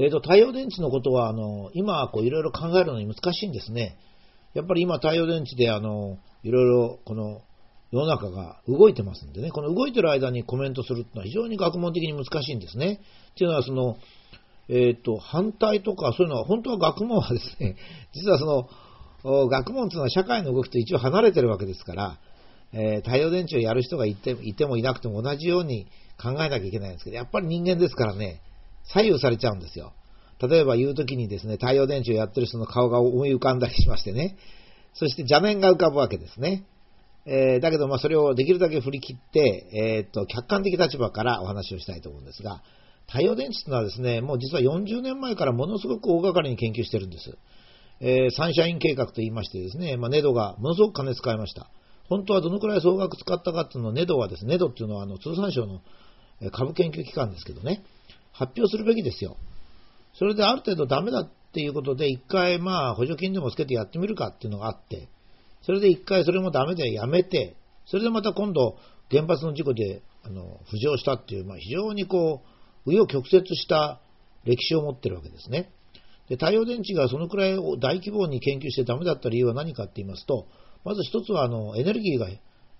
えーと、太陽電池のことは、あの、今、こう、いろいろ考えるのに難しいんですね。やっぱり今、太陽電池で、あの、いろいろ、この、世の中が動いてますんでね、この動いてる間にコメントするってのは非常に学問的に難しいんですね。っていうのは、その、えっ、ー、と、反対とか、そういうのは、本当は学問はですね、実はその、学問っていうのは社会の動きと一応離れてるわけですから、えー、太陽電池をやる人がいていてもいなくても同じように考えなきゃいけないんですけど、やっぱり人間ですからね、左右されちゃうんですよ。例えば言うときにですね、太陽電池をやってる人の顔が思い浮かんだりしましてね、そして邪念が浮かぶわけですね。えー、だけど、まあ、それをできるだけ振り切って、えー、と、客観的立場からお話をしたいと思うんですが、太陽電池というのはですね、もう実は40年前からものすごく大掛かりに研究してるんです。えー、サンシャイン計画と言いましてですね、まあ、ネドがものすごく金使いました。本当はどのくらい総額使ったかっていうのを、ネドはですね、ネドっていうのはあの通産省の株研究機関ですけどね、発表するべきですよ。それである程度ダメだっていうことで、一回まあ補助金でもつけてやってみるかっていうのがあって、それで一回それもダメでやめて、それでまた今度原発の事故であの浮上したっていう、まあ、非常にこう、紆余曲折した歴史を持ってるわけですね。で、太陽電池がそのくらい大規模に研究してダメだった理由は何かって言いますと、まず一つはあのエネルギーが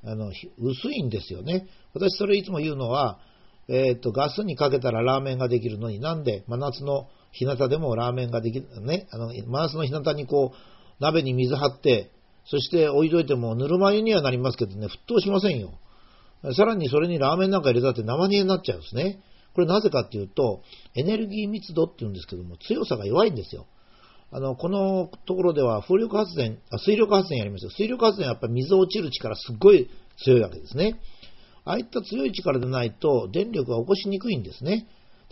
あの薄いんですよね。私それいつも言うのは、えっ、ー、と、ガスにかけたらラーメンができるのになんで真夏の日向でもラーメンができる、ね、あの、真夏の日向にこう、鍋に水張って、そして置いといてもぬるま湯にはなりますけどね、沸騰しませんよ。さらにそれにラーメンなんか入れたって生煮えになっちゃうんですね。これなぜかっていうと、エネルギー密度って言うんですけども、強さが弱いんですよ。あの、このところでは風力発電、あ水力発電やりますよ。水力発電はやっぱり水落ちる力すっごい強いわけですね。ああいった強い力でないと電力が起こしにくいんですね。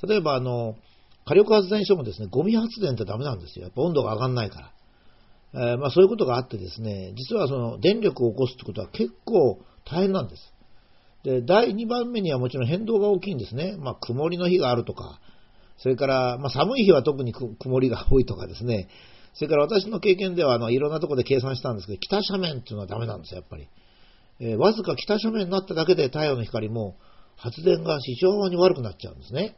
例えばあの、火力発電所もですね、ゴミ発電ってダメなんですよ。やっぱ温度が上がんないから。えー、まあそういうことがあってですね、実はその電力を起こすってことは結構大変なんです。で、第2番目にはもちろん変動が大きいんですね。まあ曇りの日があるとか、それから、まあ、寒い日は特に曇りが多いとかですね、それから私の経験では、あの、いろんなところで計算したんですけど、北斜面っていうのはダメなんですよ、やっぱり。えー、わずか北斜面になっただけで太陽の光も発電が非常に悪くなっちゃうんですね。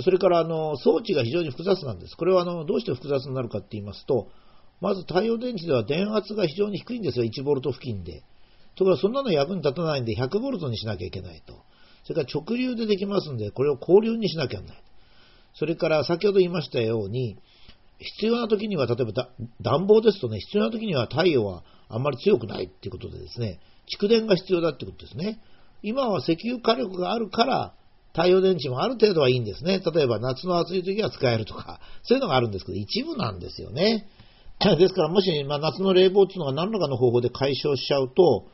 それから、あの、装置が非常に複雑なんです。これは、あの、どうして複雑になるかって言いますと、まず太陽電池では電圧が非常に低いんですよ、1ボルト付近で。ところが、そんなの役に立たないんで、100ボルトにしなきゃいけないと。それから直流でできますんで、これを交流にしなきゃいけない。それから先ほど言いましたように、必要な時には、例えば暖房ですとね、必要な時には太陽はあんまり強くないっていうことでですね、蓄電が必要だってことですね。今は石油火力があるから、太陽電池もある程度はいいんですね。例えば夏の暑い時は使えるとか、そういうのがあるんですけど、一部なんですよね。ですから、もし、まあ、夏の冷房っていうのが何らかの方法で解消しちゃうと、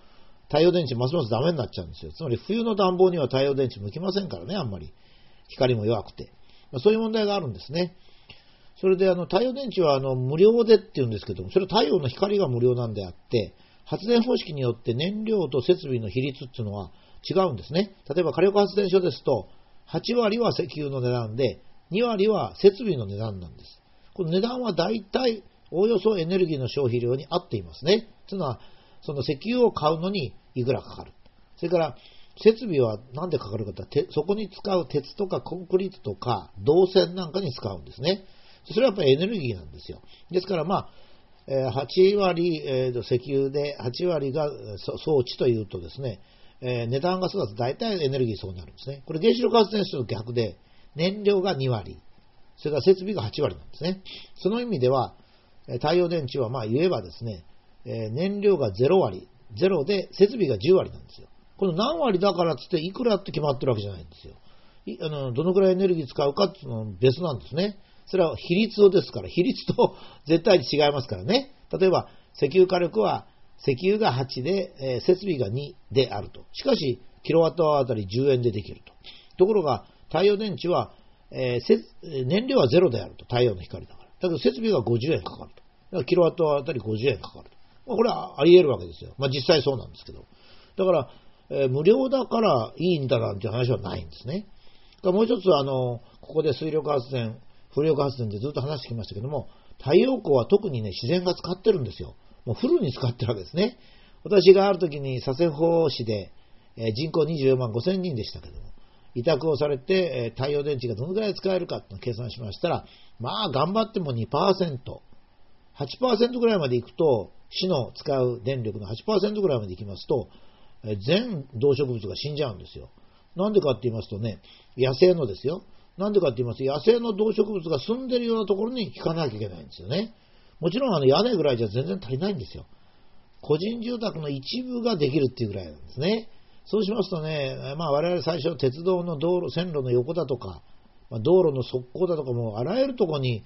太陽電池ますますダメになっちゃうんですよ。つまり冬の暖房には太陽電池向きませんからね、あんまり。光も弱くて。まあ、そういう問題があるんですね。それであの太陽電池はあの無料でって言うんですけども、それは太陽の光が無料なんであって、発電方式によって燃料と設備の比率っていうのは違うんですね。例えば火力発電所ですと、8割は石油の値段で、2割は設備の値段なんです。この値段は大体、おおよそエネルギーの消費量に合っていますね。というのは、その石油を買うのにいくらかかる。それから、設備は何でかかるかってそこに使う鉄とかコンクリートとか銅線なんかに使うんですね。それはやっぱりエネルギーなんですよ。ですからまあ、8割、えー、石油で8割が装置というとですね、え、値段が育つと大体エネルギーそうになるんですね。これ原子力発電所と逆で、燃料が2割、それから設備が8割なんですね。その意味では、太陽電池はまあ言えばですね、え、燃料が0割、0で設備が10割なんですよ。この何割だからっつっていくらって決まってるわけじゃないんですよ。あのどのくらいエネルギー使うかっていうのは別なんですね。それは比率ですから、比率と絶対に違いますからね。例えば、石油火力は石油が8で、えー、設備が2であると。しかし、キロワットアワーあたり10円でできると。ところが、太陽電池は、えー、燃料は0であると。太陽の光だから。だけど設備が50円かかると。だからキロワットアワーあたり50円かかると。まあ、これはあり得るわけですよ。まあ実際そうなんですけど。だから、えー、無料だからいいんだなんて話はないんですね。もう一つ、あの、ここで水力発電、風力発電でずっと話してきましたけども、太陽光は特にね、自然が使ってるんですよ。もうフルに使ってるわけですね。私がある時に佐世保市で、え、人口24万5千人でしたけども、委託をされて、え太陽電池がどのくらい使えるかって計算しましたら、まあ頑張っても2%、8%ぐらいまでいくと、市の使う電力の8%ぐらいまでいきますと、全動植物が死んじゃうんですよ。なんでかって言いますとね、野生のですよ。なんでかって言いますと、野生の動植物が住んでるようなところに引かなきゃいけないんですよね。もちろんあの屋根ぐらいじゃ全然足りないんですよ。個人住宅の一部ができるっていうぐらいなんですね。そうしますとね、まあ、我々最初、鉄道の道路、線路の横だとか、まあ、道路の側溝だとかも、あらゆるところに、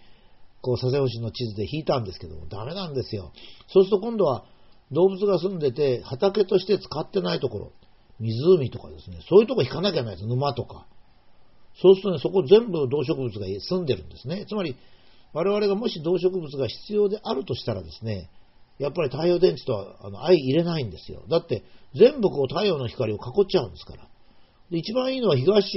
こう、佐世保市の地図で引いたんですけども、ダメなんですよ。そうすると今度は、動物が住んでて、畑として使ってないところ、湖とかですね、そういうとこ引かなきゃいけないです。沼とか。そうするとね、そこ全部動植物が住んでるんですね。つまり、我々がもし動植物が必要であるとしたらですね、やっぱり太陽電池とはあの相入れないんですよ。だって全部こう太陽の光を囲っちゃうんですから。で一番いいのは東、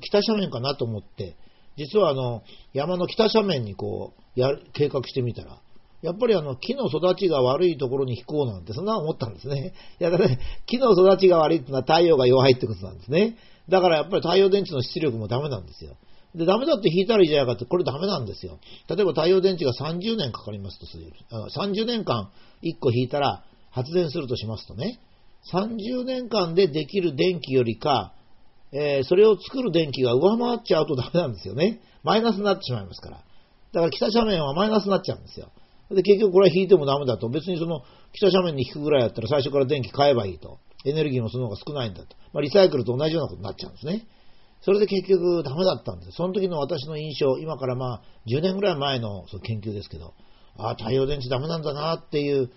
北斜面かなと思って、実はあの山の北斜面にこうや計画してみたら、やっぱりあの木の育ちが悪いところに引こうなんて、そんな思ったんですね。いやだから、ね、木の育ちが悪いってのは太陽が弱いってことなんですね。だからやっぱり太陽電池の出力もダメなんですよ。で、ダメだって引いたらいいじゃないかって、これダメなんですよ。例えば太陽電池が30年かかりますとする。あの30年間1個引いたら発電するとしますとね、30年間でできる電気よりか、えー、それを作る電気が上回っちゃうとダメなんですよね。マイナスになってしまいますから。だから北斜面はマイナスになっちゃうんですよ。で、結局これは引いてもダメだと。別にその北斜面に引くぐらいだったら最初から電気買えばいいと。エネルギーもその方が少ないんだと。まあ、リサイクルと同じようなことになっちゃうんですね。それで結局ダメだったんです。その時の私の印象、今からまあ10年ぐらい前のその研究ですけど、ああ、太陽電池ダメなんだなっていう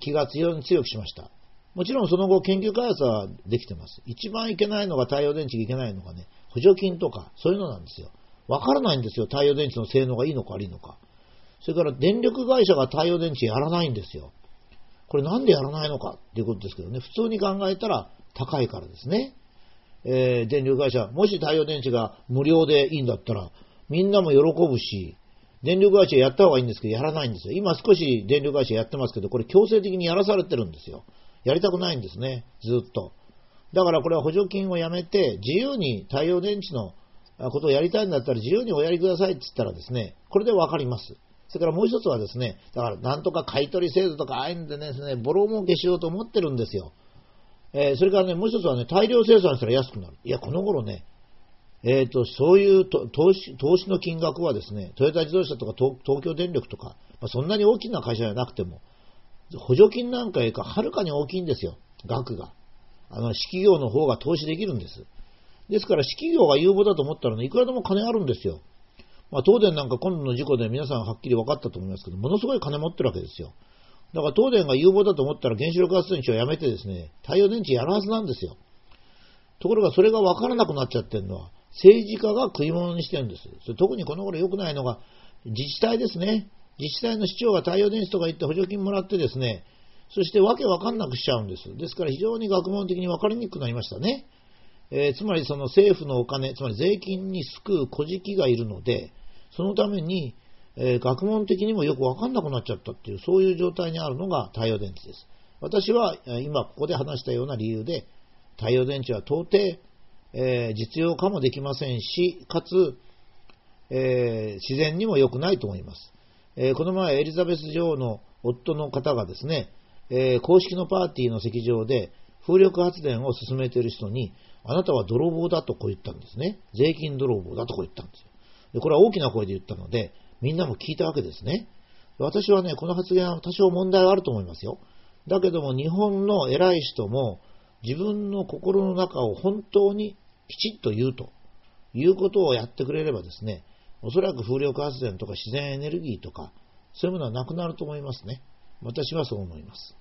気が強くしました。もちろんその後研究開発はできてます。一番いけないのが太陽電池がいけないのがね、補助金とかそういうのなんですよ。わからないんですよ。太陽電池の性能がいいのか悪いのか。それから電力会社が太陽電池やらないんですよ。これなんでやらないのかっていうことですけどね、普通に考えたら高いからですね。えー、電力会社、もし太陽電池が無料でいいんだったら、みんなも喜ぶし、電力会社やった方がいいんですけど、やらないんですよ。今少し電力会社やってますけど、これ強制的にやらされてるんですよ。やりたくないんですね、ずっと。だからこれは補助金をやめて、自由に太陽電池のことをやりたいんだったら自由におやりくださいって言ったらですね、これでわかります。それからもう一つはですね、だからなんとか買い取り制度とかああいうのでね、ボロ儲けしようと思ってるんですよ。えー、それからね、もう一つはね、大量生産したら安くなる。いや、この頃ね、えっ、ー、と、そういう投資投資の金額はですね、トヨタ自動車とか東京電力とか、まあ、そんなに大きな会社じゃなくても、補助金なんかよりかはるかに大きいんですよ、額が。あの、私企業の方が投資できるんです。ですから、私企業が有望だと思ったらね、いくらでも金あるんですよ。まあ、東電なんか今度の事故で皆さんはっきり分かったと思いますけど、ものすごい金持ってるわけですよ。だから東電が有望だと思ったら原子力発電所をやめてですね、太陽電池やるはずなんですよ。ところがそれが分からなくなっちゃってるのは、政治家が食い物にしてるんです。それ特にこの頃良くないのが、自治体ですね。自治体の市長が太陽電池とか言って補助金もらってですね、そしてわけわかんなくしちゃうんです。ですから非常に学問的に分かりにくくなりましたね。えー、つまりその政府のお金、つまり税金に救う小じがいるので、そのためにえー、学問的にもよくわかんなくなっちゃったっていう、そういう状態にあるのが太陽電池です。私は今ここで話したような理由で、太陽電池は到底、えー、実用化もできませんし、かつ、えー、自然にも良くないと思います。えこの前、エリザベス女王の夫の方がですね、え公式のパーティーの席上で風力発電を進めている人に、あなたは泥棒だとこう言ったんですね。税金泥棒だとこう言ったんですよ。でこれは大きな声で言ったので、みんなも聞いたわけですね。私はね、この発言は多少問題はあると思いますよ。だけども日本の偉い人も自分の心の中を本当にきちっと言うということをやってくれればですね、おそらく風力発電とか自然エネルギーとか、そういうものはなくなると思いますね。私はそう思います。